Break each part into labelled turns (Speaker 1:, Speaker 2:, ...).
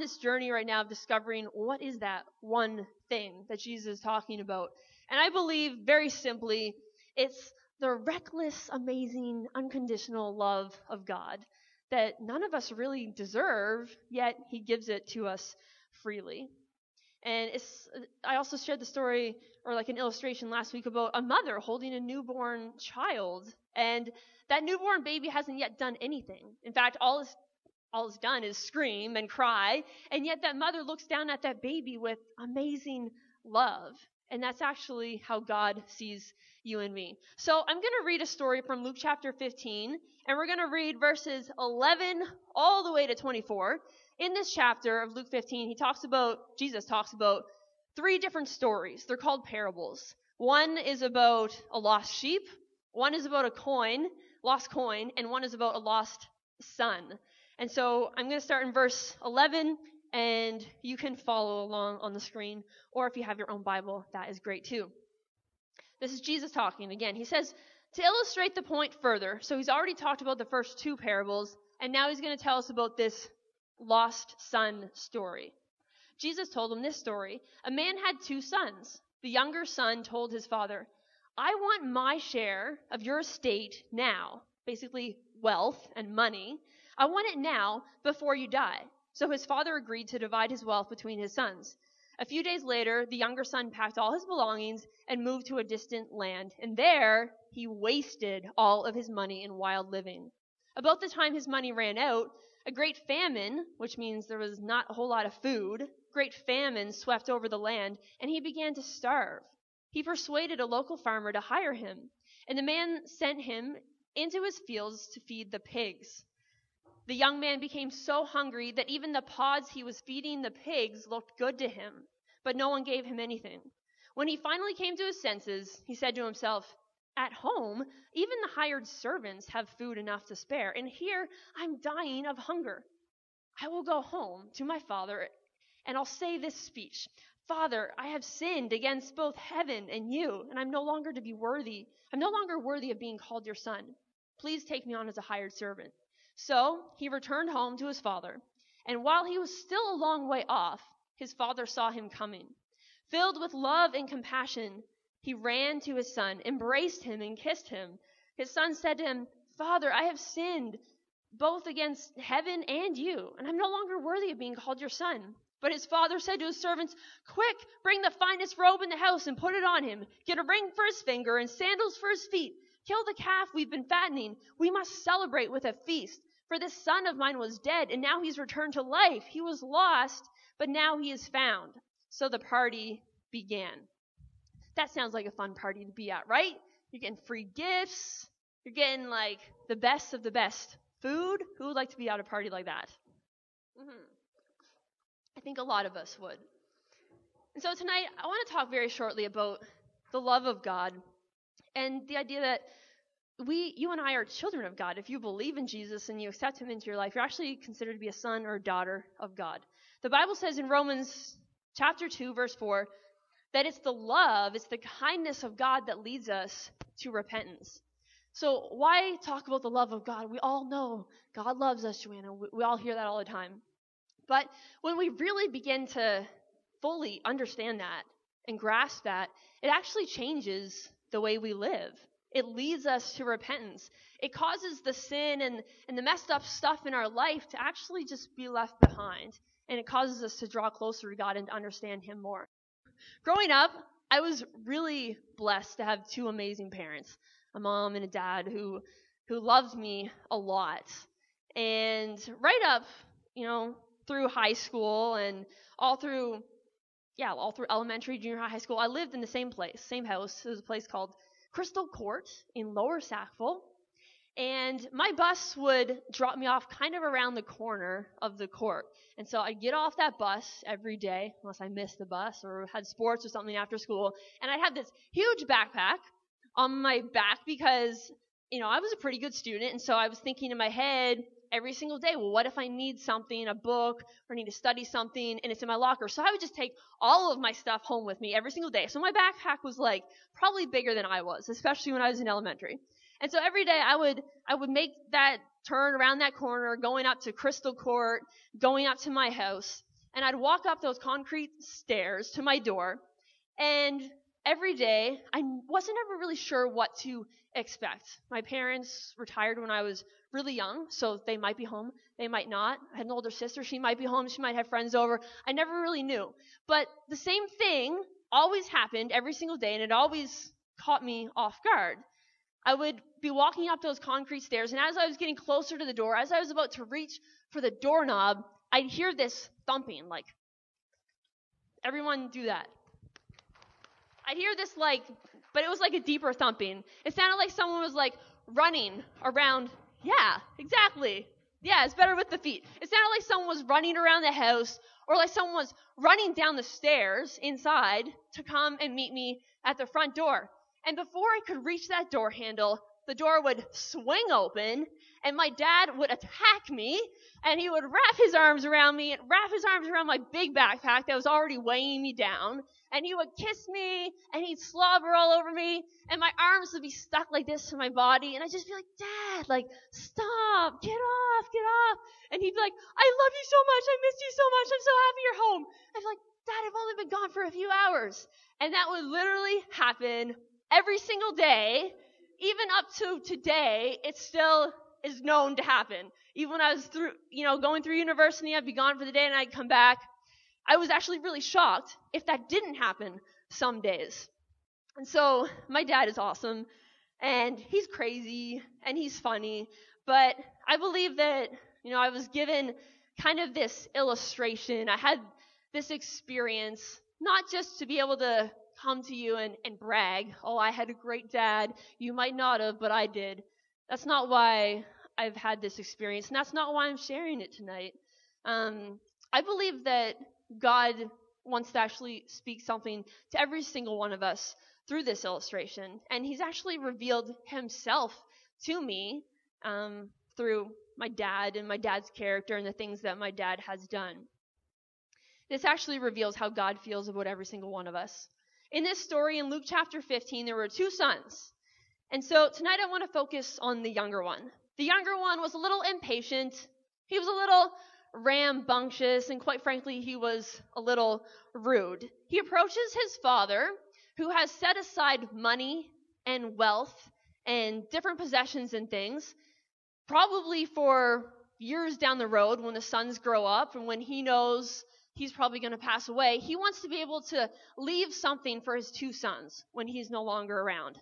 Speaker 1: this journey right now of discovering what is that one thing that Jesus is talking about. And I believe very simply, it's the reckless, amazing, unconditional love of God that none of us really deserve, yet He gives it to us freely. And I also shared the story or like an illustration last week about a mother holding a newborn child. And that newborn baby hasn't yet done anything. In fact, all it's, all it's done is scream and cry. And yet that mother looks down at that baby with amazing love. And that's actually how God sees you and me. So I'm going to read a story from Luke chapter 15, and we're going to read verses 11 all the way to 24 in this chapter of Luke 15, he talks about, Jesus talks about three different stories. They're called parables. One is about a lost sheep, one is about a coin, lost coin, and one is about a lost son. And so I'm going to start in verse 11, and you can follow along on the screen, or if you have your own Bible, that is great too. This is Jesus talking again. He says, to illustrate the point further, so he's already talked about the first two parables, and now he's going to tell us about this lost son story. Jesus told him this story. A man had two sons. The younger son told his father, I want my share of your estate now, basically wealth and money. I want it now before you die. So his father agreed to divide his wealth between his sons. A few days later, the younger son packed all his belongings and moved to a distant land, and there he wasted all of his money in wild living. About the time his money ran out, a great famine, which means there was not a whole lot of food, great famine swept over the land, and he began to starve. He persuaded a local farmer to hire him, and the man sent him into his fields to feed the pigs. The young man became so hungry that even the pods he was feeding the pigs looked good to him, but no one gave him anything. When he finally came to his senses, he said to himself, at home, even the hired servants have food enough to spare, and here I'm dying of hunger. I will go home to my father and I'll say this speech Father, I have sinned against both heaven and you, and I'm no longer to be worthy. I'm no longer worthy of being called your son. Please take me on as a hired servant. So he returned home to his father, and while he was still a long way off, his father saw him coming. Filled with love and compassion, he ran to his son, embraced him, and kissed him. His son said to him, Father, I have sinned both against heaven and you, and I'm no longer worthy of being called your son. But his father said to his servants, Quick, bring the finest robe in the house and put it on him. Get a ring for his finger and sandals for his feet. Kill the calf we've been fattening. We must celebrate with a feast. For this son of mine was dead, and now he's returned to life. He was lost, but now he is found. So the party began. That sounds like a fun party to be at, right? You're getting free gifts. You're getting like the best of the best food. Who would like to be at a party like that? Mm-hmm. I think a lot of us would. And so tonight, I want to talk very shortly about the love of God and the idea that we, you and I are children of God. If you believe in Jesus and you accept Him into your life, you're actually considered to be a son or daughter of God. The Bible says in Romans chapter 2, verse 4, that it's the love, it's the kindness of God that leads us to repentance. So why talk about the love of God? We all know God loves us, Joanna. We, we all hear that all the time. But when we really begin to fully understand that and grasp that, it actually changes the way we live. It leads us to repentance. It causes the sin and, and the messed up stuff in our life to actually just be left behind. And it causes us to draw closer to God and to understand Him more. Growing up, I was really blessed to have two amazing parents, a mom and a dad who who loved me a lot. And right up, you know, through high school and all through yeah, all through elementary, junior high, high school, I lived in the same place, same house. It was a place called Crystal Court in Lower Sackville. And my bus would drop me off kind of around the corner of the court. And so I'd get off that bus every day, unless I missed the bus or had sports or something after school. And I'd have this huge backpack on my back because, you know, I was a pretty good student. And so I was thinking in my head every single day, well, what if I need something, a book, or need to study something, and it's in my locker? So I would just take all of my stuff home with me every single day. So my backpack was like probably bigger than I was, especially when I was in elementary. And so every day I would, I would make that turn around that corner, going up to Crystal Court, going up to my house. and I'd walk up those concrete stairs to my door, and every day I wasn't ever really sure what to expect. My parents retired when I was really young, so they might be home, they might not. I had an older sister, she might be home, she might have friends over. I never really knew. But the same thing always happened every single day, and it always caught me off guard. I would be walking up those concrete stairs, and as I was getting closer to the door, as I was about to reach for the doorknob, I'd hear this thumping, like, everyone do that. I'd hear this, like, but it was like a deeper thumping. It sounded like someone was, like, running around. Yeah, exactly. Yeah, it's better with the feet. It sounded like someone was running around the house, or like someone was running down the stairs inside to come and meet me at the front door. And before I could reach that door handle, the door would swing open and my dad would attack me and he would wrap his arms around me and wrap his arms around my big backpack that was already weighing me down and he would kiss me and he'd slobber all over me and my arms would be stuck like this to my body and I'd just be like, Dad, like, stop, get off, get off. And he'd be like, I love you so much, I miss you so much, I'm so happy you're home. I'd be like, Dad, I've only been gone for a few hours. And that would literally happen every single day, even up to today, it still is known to happen. Even when I was through, you know, going through university, I'd be gone for the day and I'd come back. I was actually really shocked if that didn't happen some days. And so my dad is awesome and he's crazy and he's funny, but I believe that, you know, I was given kind of this illustration. I had this experience not just to be able to come to you and, and brag, oh, I had a great dad. You might not have, but I did. That's not why I've had this experience, and that's not why I'm sharing it tonight. Um, I believe that God wants to actually speak something to every single one of us through this illustration, and He's actually revealed Himself to me um, through my dad and my dad's character and the things that my dad has done. This actually reveals how God feels about every single one of us. In this story in Luke chapter 15, there were two sons. And so tonight I want to focus on the younger one. The younger one was a little impatient. He was a little rambunctious, and quite frankly, he was a little rude. He approaches his father, who has set aside money and wealth and different possessions and things, probably for years down the road when the sons grow up and when he knows he's probably going to pass away. He wants to be able to leave something for his two sons when he's no longer around.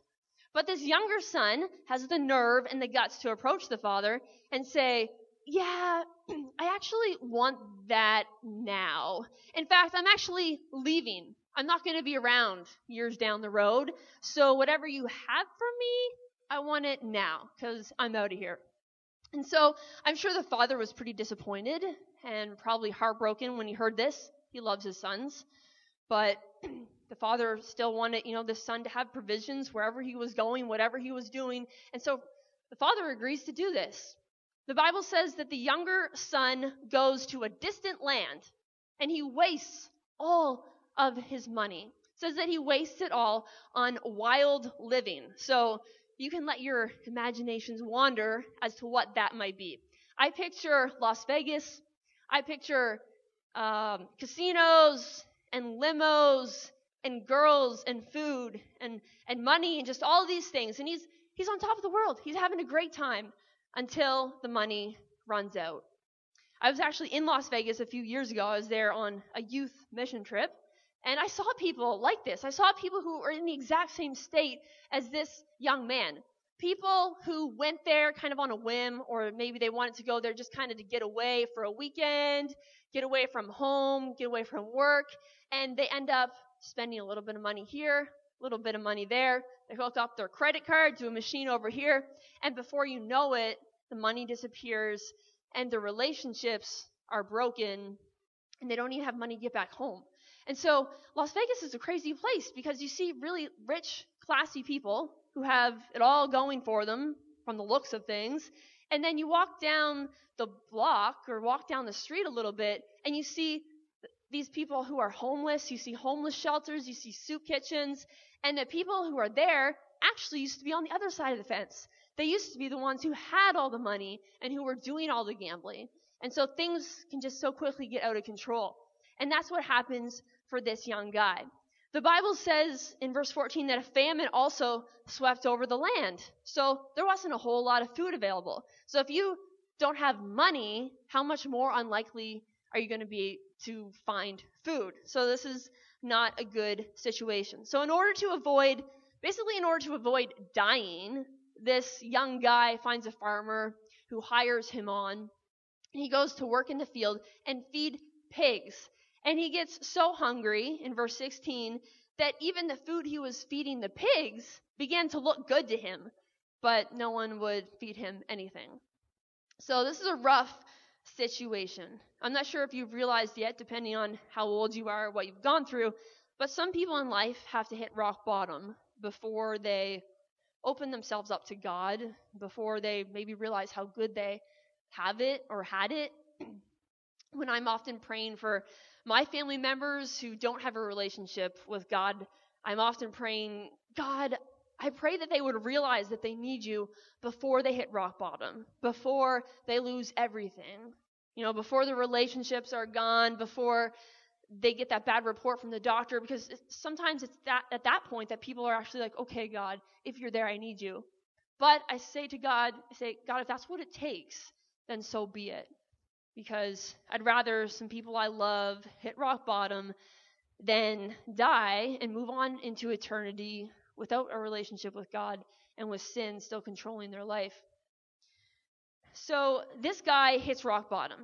Speaker 1: But this younger son has the nerve and the guts to approach the father and say, Yeah, I actually want that now. In fact, I'm actually leaving. I'm not going to be around years down the road. So whatever you have for me, I want it now because I'm out of here. And so I'm sure the father was pretty disappointed and probably heartbroken when he heard this. He loves his sons. But the father still wanted, you know, the son to have provisions wherever he was going, whatever he was doing. And so the father agrees to do this. The Bible says that the younger son goes to a distant land and he wastes all of his money. It says that he wastes it all on wild living. So you can let your imaginations wander as to what that might be. I picture Las Vegas I picture um, casinos and limos and girls and food and, and money and just all these things. And he's, he's on top of the world. He's having a great time until the money runs out. I was actually in Las Vegas a few years ago. I was there on a youth mission trip. And I saw people like this. I saw people who were in the exact same state as this young man. People who went there kind of on a whim, or maybe they wanted to go there just kind of to get away for a weekend, get away from home, get away from work, and they end up spending a little bit of money here, a little bit of money there. They hook up their credit card to a machine over here, and before you know it, the money disappears, and the relationships are broken, and they don't even have money to get back home. And so Las Vegas is a crazy place because you see really rich, classy people who have it all going for them from the looks of things. And then you walk down the block or walk down the street a little bit and you see these people who are homeless. You see homeless shelters, you see soup kitchens, and the people who are there actually used to be on the other side of the fence. They used to be the ones who had all the money and who were doing all the gambling. And so things can just so quickly get out of control. And that's what happens for this young guy. The Bible says in verse 14 that a famine also swept over the land. So there wasn't a whole lot of food available. So if you don't have money, how much more unlikely are you going to be to find food? So this is not a good situation. So in order to avoid, basically in order to avoid dying, this young guy finds a farmer who hires him on. He goes to work in the field and feed pigs. And he gets so hungry in verse 16 that even the food he was feeding the pigs began to look good to him, but no one would feed him anything. So this is a rough situation. I'm not sure if you've realized yet, depending on how old you are, what you've gone through, but some people in life have to hit rock bottom before they open themselves up to God, before they maybe realize how good they have it or had it. When I'm often praying for my family members who don't have a relationship with God, I'm often praying, God, I pray that they would realize that they need you before they hit rock bottom, before they lose everything. You know, before the relationships are gone, before they get that bad report from the doctor, because sometimes it's that at that point that people are actually like, okay, God, if you're there, I need you. But I say to God, I say, God, if that's what it takes, then so be it. Because I'd rather some people I love hit rock bottom than die and move on into eternity without a relationship with God and with sin still controlling their life. So this guy hits rock bottom.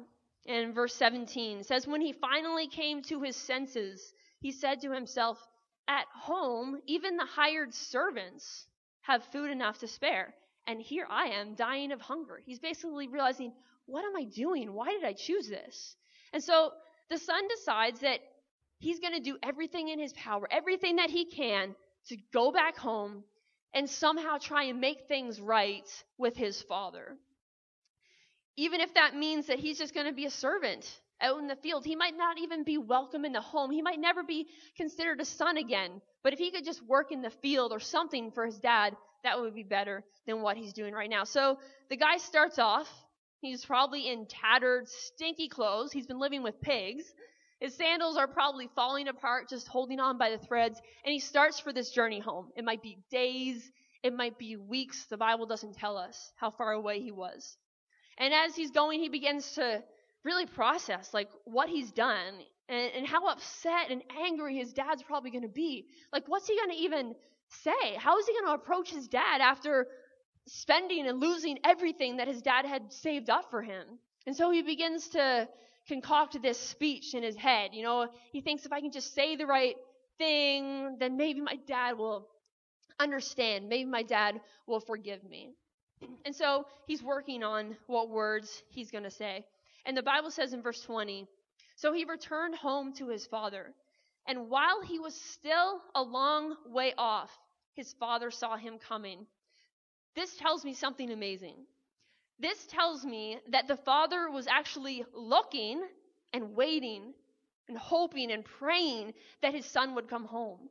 Speaker 1: And verse 17 says, When he finally came to his senses, he said to himself, At home, even the hired servants have food enough to spare. And here I am dying of hunger. He's basically realizing, What am I doing? Why did I choose this? And so the son decides that he's going to do everything in his power, everything that he can to go back home and somehow try and make things right with his father. Even if that means that he's just going to be a servant out in the field. He might not even be welcome in the home. He might never be considered a son again. But if he could just work in the field or something for his dad, that would be better than what he's doing right now. So the guy starts off. He's probably in tattered, stinky clothes. He's been living with pigs. His sandals are probably falling apart, just holding on by the threads. And he starts for this journey home. It might be days, it might be weeks. The Bible doesn't tell us how far away he was. And as he's going, he begins to really process like what he's done and, and how upset and angry his dad's probably going to be. Like, what's he going to even say? How is he going to approach his dad after spending and losing everything that his dad had saved up for him? And so he begins to concoct this speech in his head. You know, he thinks if I can just say the right thing, then maybe my dad will understand. Maybe my dad will forgive me. And so he's working on what words he's going to say. And the Bible says in verse 20 So he returned home to his father. And while he was still a long way off, his father saw him coming. This tells me something amazing. This tells me that the father was actually looking and waiting and hoping and praying that his son would come home.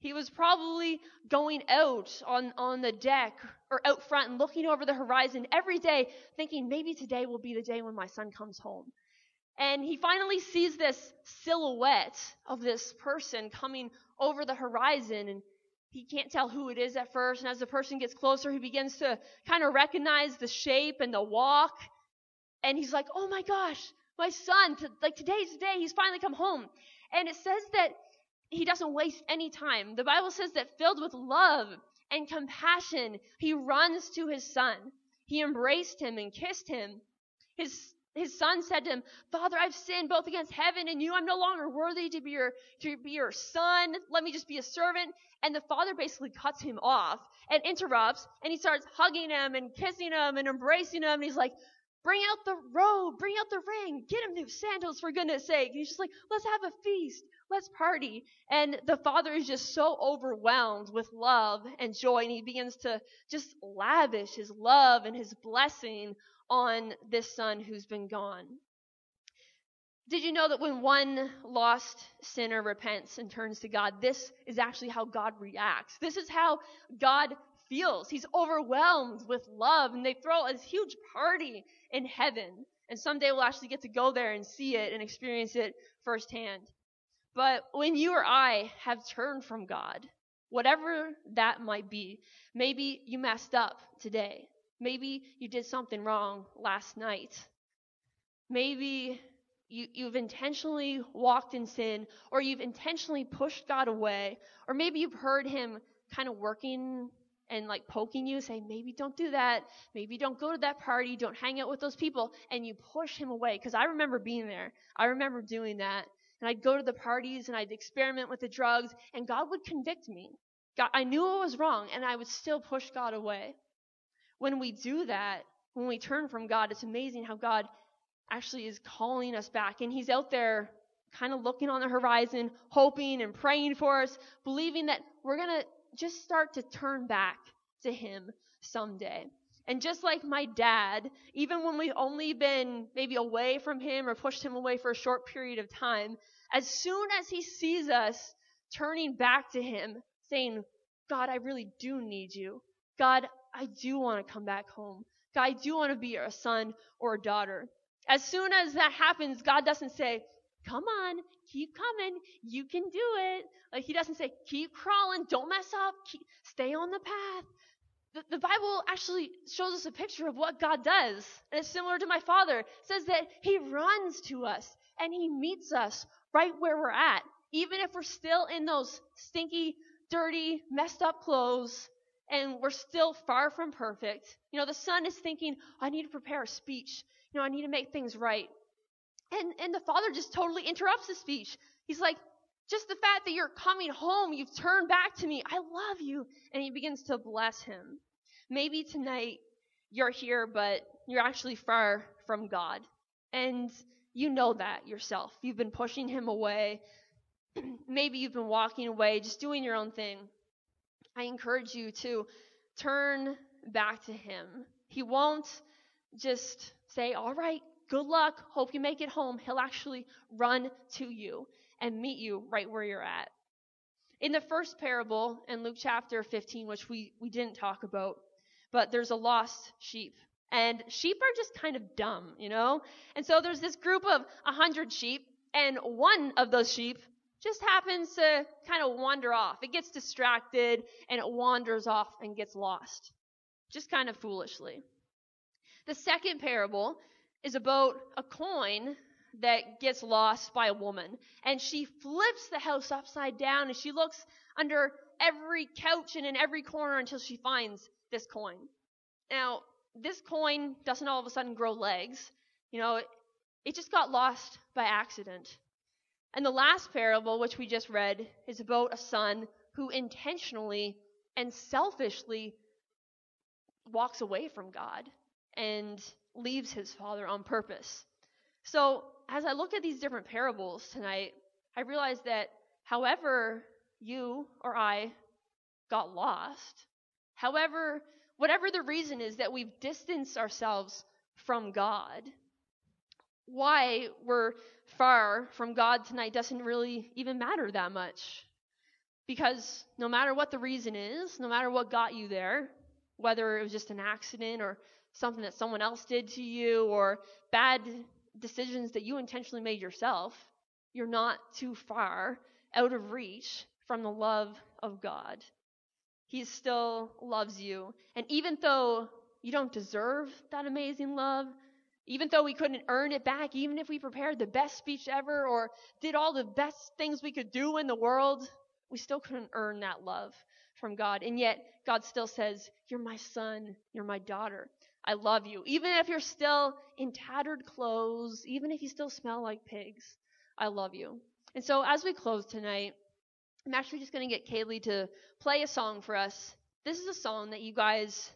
Speaker 1: He was probably going out on, on the deck or out front and looking over the horizon every day, thinking maybe today will be the day when my son comes home. And he finally sees this silhouette of this person coming over the horizon, and he can't tell who it is at first. And as the person gets closer, he begins to kind of recognize the shape and the walk. And he's like, oh my gosh, my son, like today's the day, he's finally come home. And it says that he doesn't waste any time. The Bible says that filled with love and compassion, he runs to his son. He embraced him and kissed him. His his son said to him, Father, I've sinned both against heaven and you. I'm no longer worthy to be your, to be your son. Let me just be a servant. And the father basically cuts him off and interrupts and he starts hugging him and kissing him and embracing him. And he's like, bring out the robe, bring out the ring, get him new sandals for goodness sake. And he's just like, let's have a feast. Let's party. And the father is just so overwhelmed with love and joy. And he begins to just lavish his love and his blessing on this son who's been gone. Did you know that when one lost sinner repents and turns to God, this is actually how God reacts? This is how God feels. He's overwhelmed with love, and they throw a huge party in heaven. And someday we'll actually get to go there and see it and experience it firsthand. But when you or I have turned from God, whatever that might be, maybe you messed up today. Maybe you did something wrong last night. Maybe you, you've intentionally walked in sin, or you've intentionally pushed God away, or maybe you've heard Him kind of working and like poking you, saying, maybe don't do that, maybe don't go to that party, don't hang out with those people, and you push Him away. Because I remember being there. I remember doing that. And I'd go to the parties and I'd experiment with the drugs, and God would convict me. God, I knew I was wrong, and I would still push God away. When we do that, when we turn from God, it's amazing how God actually is calling us back. And He's out there kind of looking on the horizon, hoping and praying for us, believing that we're going to just start to turn back to Him someday. And just like my dad, even when we've only been maybe away from him or pushed him away for a short period of time, as soon as he sees us turning back to him, saying, God, I really do need you. God, I do want to come back home. God, I do want to be a son or a daughter. As soon as that happens, God doesn't say, Come on, keep coming, you can do it. Like He doesn't say, Keep crawling, don't mess up, keep, stay on the path. The, the Bible actually shows us a picture of what God does. And it's similar to my father. It says that He runs to us and He meets us right where we're at. Even if we're still in those stinky, dirty, messed up clothes, and we're still far from perfect. You know, the son is thinking, I need to prepare a speech. You know, I need to make things right. And and the father just totally interrupts the speech. He's like, just the fact that you're coming home, you've turned back to me. I love you. And he begins to bless him. Maybe tonight you're here, but you're actually far from God. And you know that yourself. You've been pushing him away. Maybe you've been walking away, just doing your own thing. I encourage you to turn back to him. He won't just say, All right, good luck, hope you make it home. He'll actually run to you and meet you right where you're at. In the first parable in Luke chapter 15, which we, we didn't talk about, but there's a lost sheep. And sheep are just kind of dumb, you know? And so there's this group of a hundred sheep, and one of those sheep just happens to kind of wander off. It gets distracted and it wanders off and gets lost. Just kind of foolishly. The second parable is about a coin that gets lost by a woman. And she flips the house upside down and she looks under every couch and in every corner until she finds this coin. Now, this coin doesn't all of a sudden grow legs. You know, it, it just got lost by accident. And the last parable, which we just read, is about a son who intentionally and selfishly walks away from God and leaves his father on purpose. So, as I look at these different parables tonight, I realize that however you or I got lost, however, whatever the reason is that we've distanced ourselves from God, why we're far from God tonight doesn't really even matter that much. Because no matter what the reason is, no matter what got you there, whether it was just an accident or something that someone else did to you or bad decisions that you intentionally made yourself, you're not too far out of reach from the love of God. He still loves you. And even though you don't deserve that amazing love, even though we couldn't earn it back, even if we prepared the best speech ever or did all the best things we could do in the world, we still couldn't earn that love from God. And yet, God still says, You're my son, you're my daughter. I love you. Even if you're still in tattered clothes, even if you still smell like pigs, I love you. And so, as we close tonight, I'm actually just going to get Kaylee to play a song for us. This is a song that you guys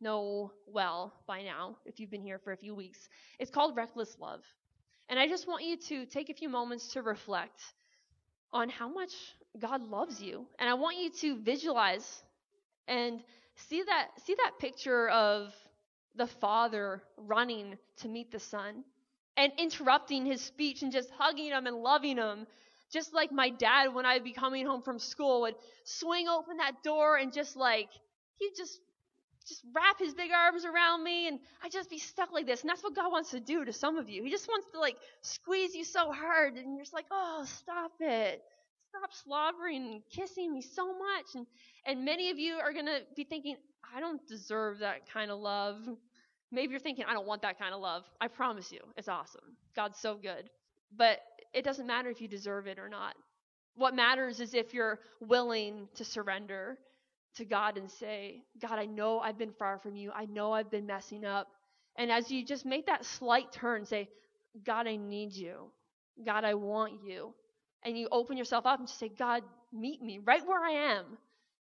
Speaker 1: know well by now, if you've been here for a few weeks. It's called Reckless Love. And I just want you to take a few moments to reflect on how much God loves you. And I want you to visualize and see that see that picture of the father running to meet the son and interrupting his speech and just hugging him and loving him just like my dad when I'd be coming home from school would swing open that door and just like he'd just just wrap his big arms around me and I'd just be stuck like this. And that's what God wants to do to some of you. He just wants to like squeeze you so hard and you're just like, oh, stop it. Stop slobbering and kissing me so much. And, and many of you are going to be thinking, I don't deserve that kind of love. Maybe you're thinking, I don't want that kind of love. I promise you, it's awesome. God's so good. But it doesn't matter if you deserve it or not. What matters is if you're willing to surrender to God and say, God, I know I've been far from you. I know I've been messing up. And as you just make that slight turn, say, God, I need you. God, I want you. And you open yourself up and just say, God, meet me right where I am.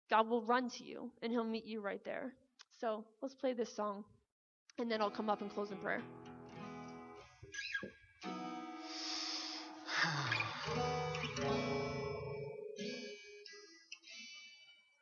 Speaker 1: God will run to you and he'll meet you right there. So let's play this song and then I'll come up and close in prayer.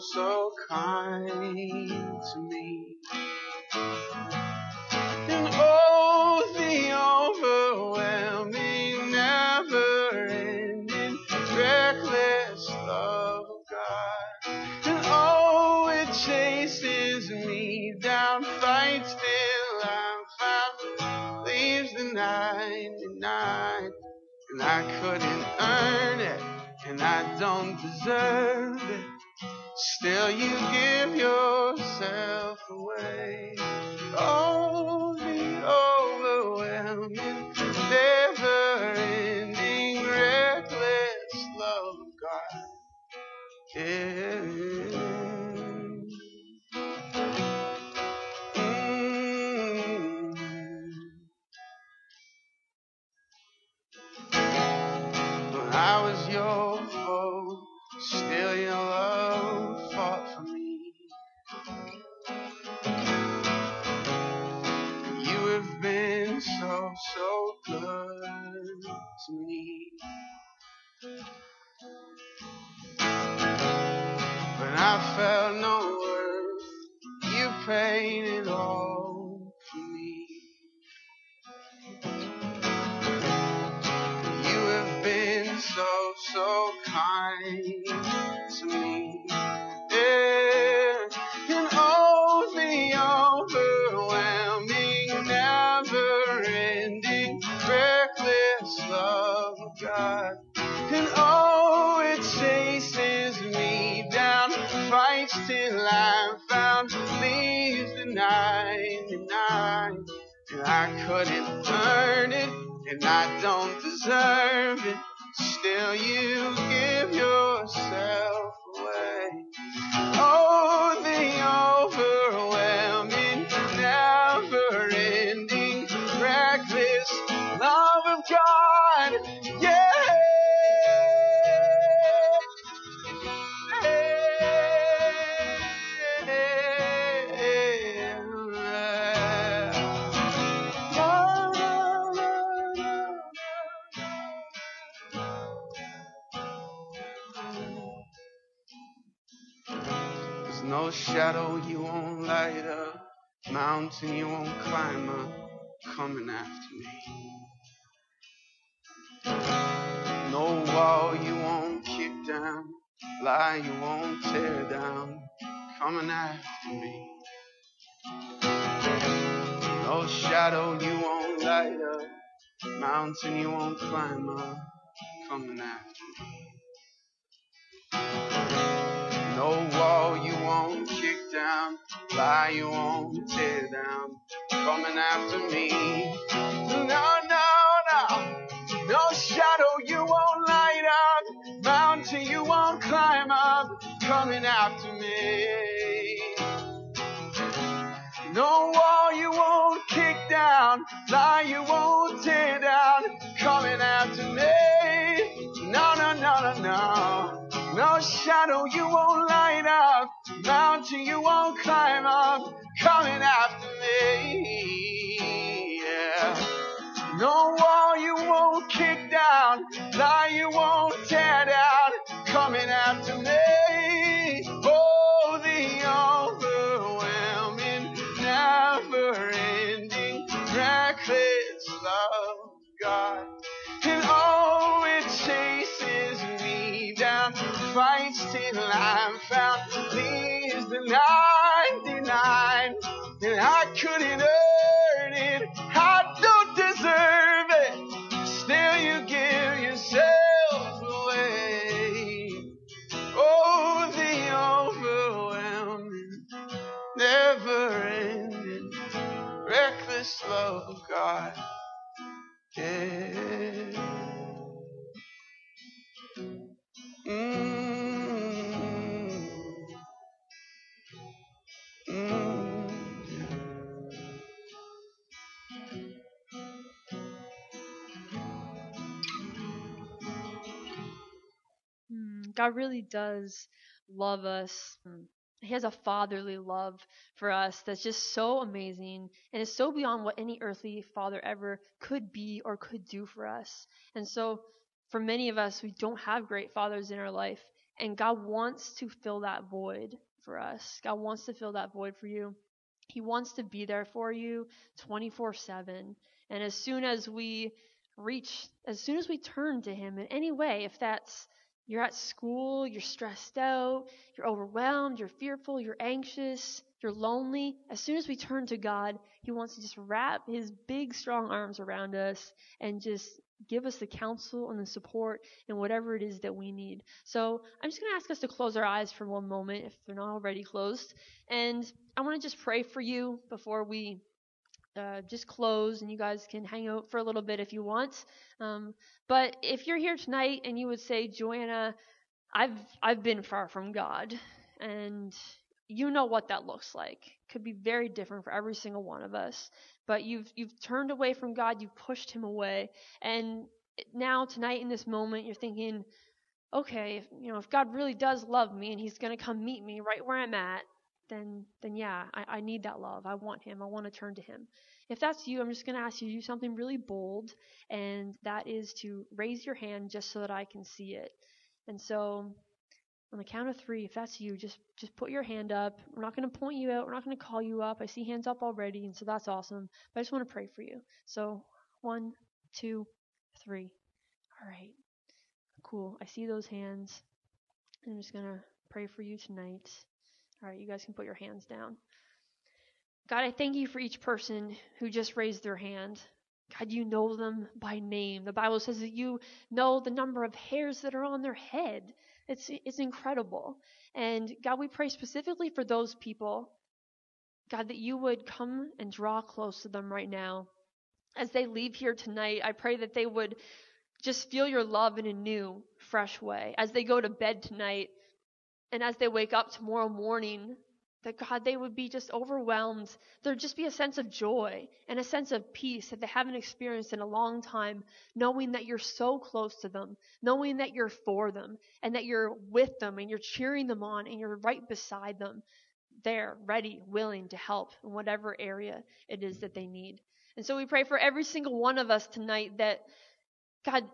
Speaker 2: So, kind to me. And oh, the overwhelming, never ending, reckless love of God. And oh, it chases me down, fights till I'm found, leaves the 99. And I couldn't earn it, and I don't deserve it. Still, you give yourself away. Oh, couldn't earn it, and I don't deserve it. Still, you No shadow you won't light up, mountain you won't climb up, coming after me. No wall you won't kick down, lie you won't tear down, coming after me. No shadow you won't light up, mountain you won't climb up, coming after me. No wall you won't kick down, lie you won't tear down, coming after me. No, no, no, no shadow you won't light up, mountain you won't climb up, coming after me. No wall you won't kick down, lie you won't tear down, coming after me. No, no, no, no, no. No shadow you won't light up, mountain you won't climb up, coming after me. Yeah. No wall you won't kick down, lie you won't tear down, coming after me. 99, and I couldn't earn it. I don't deserve it. Still, you give yourself away. Oh, the overwhelming, never ending, reckless love of God.
Speaker 1: God really does love us. He has a fatherly love for us that's just so amazing and is so beyond what any earthly father ever could be or could do for us. And so, for many of us, we don't have great fathers in our life, and God wants to fill that void for us. God wants to fill that void for you. He wants to be there for you 24 7. And as soon as we reach, as soon as we turn to Him in any way, if that's you're at school, you're stressed out, you're overwhelmed, you're fearful, you're anxious, you're lonely. As soon as we turn to God, He wants to just wrap His big, strong arms around us and just give us the counsel and the support and whatever it is that we need. So I'm just going to ask us to close our eyes for one moment if they're not already closed. And I want to just pray for you before we uh, just close, and you guys can hang out for a little bit if you want. Um, but if you're here tonight and you would say, Joanna, I've I've been far from God, and you know what that looks like. Could be very different for every single one of us. But you've you've turned away from God, you've pushed Him away, and now tonight in this moment, you're thinking, okay, if, you know, if God really does love me and He's going to come meet me right where I'm at, then then yeah, I, I need that love. I want him. I want to turn to him. If that's you, I'm just going to ask you to do something really bold, and that is to raise your hand just so that I can see it. And so, on the count of three, if that's you, just just put your hand up. We're not going to point you out. We're not going to call you up. I see hands up already, and so that's awesome. But I just want to pray for you. So one, two, three. All right. Cool. I see those hands. I'm just going to pray for you tonight. All right, you guys can put your hands down. God, I thank you for each person who just raised their hand. God, you know them by name. The Bible says that you know the number of hairs that are on their head. It's it's incredible. And God, we pray specifically for those people. God, that you would come and draw close to them right now. As they leave here tonight, I pray that they would just feel your love in a new, fresh way. As they go to bed tonight, and as they wake up tomorrow morning, that God, they would be just overwhelmed. There'd just be a sense of joy and a sense of peace that they haven't experienced in a long time, knowing that you're so close to them, knowing that you're for them, and that you're with them, and you're cheering them on, and you're right beside them, there, ready, willing to help in whatever area it is that they need. And so we pray for every single one of us tonight that, God,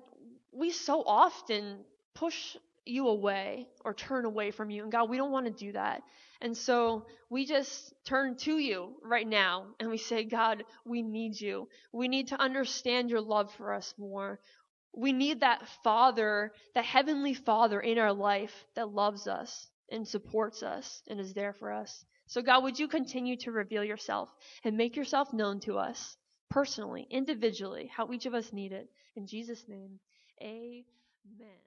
Speaker 1: we so often push you away or turn away from you. And God, we don't want to do that. And so we just turn to you right now and we say, God, we need you. We need to understand your love for us more. We need that Father, that Heavenly Father in our life that loves us and supports us and is there for us. So, God, would you continue to reveal yourself and make yourself known to us personally, individually, how each of us need it. In Jesus' name, amen.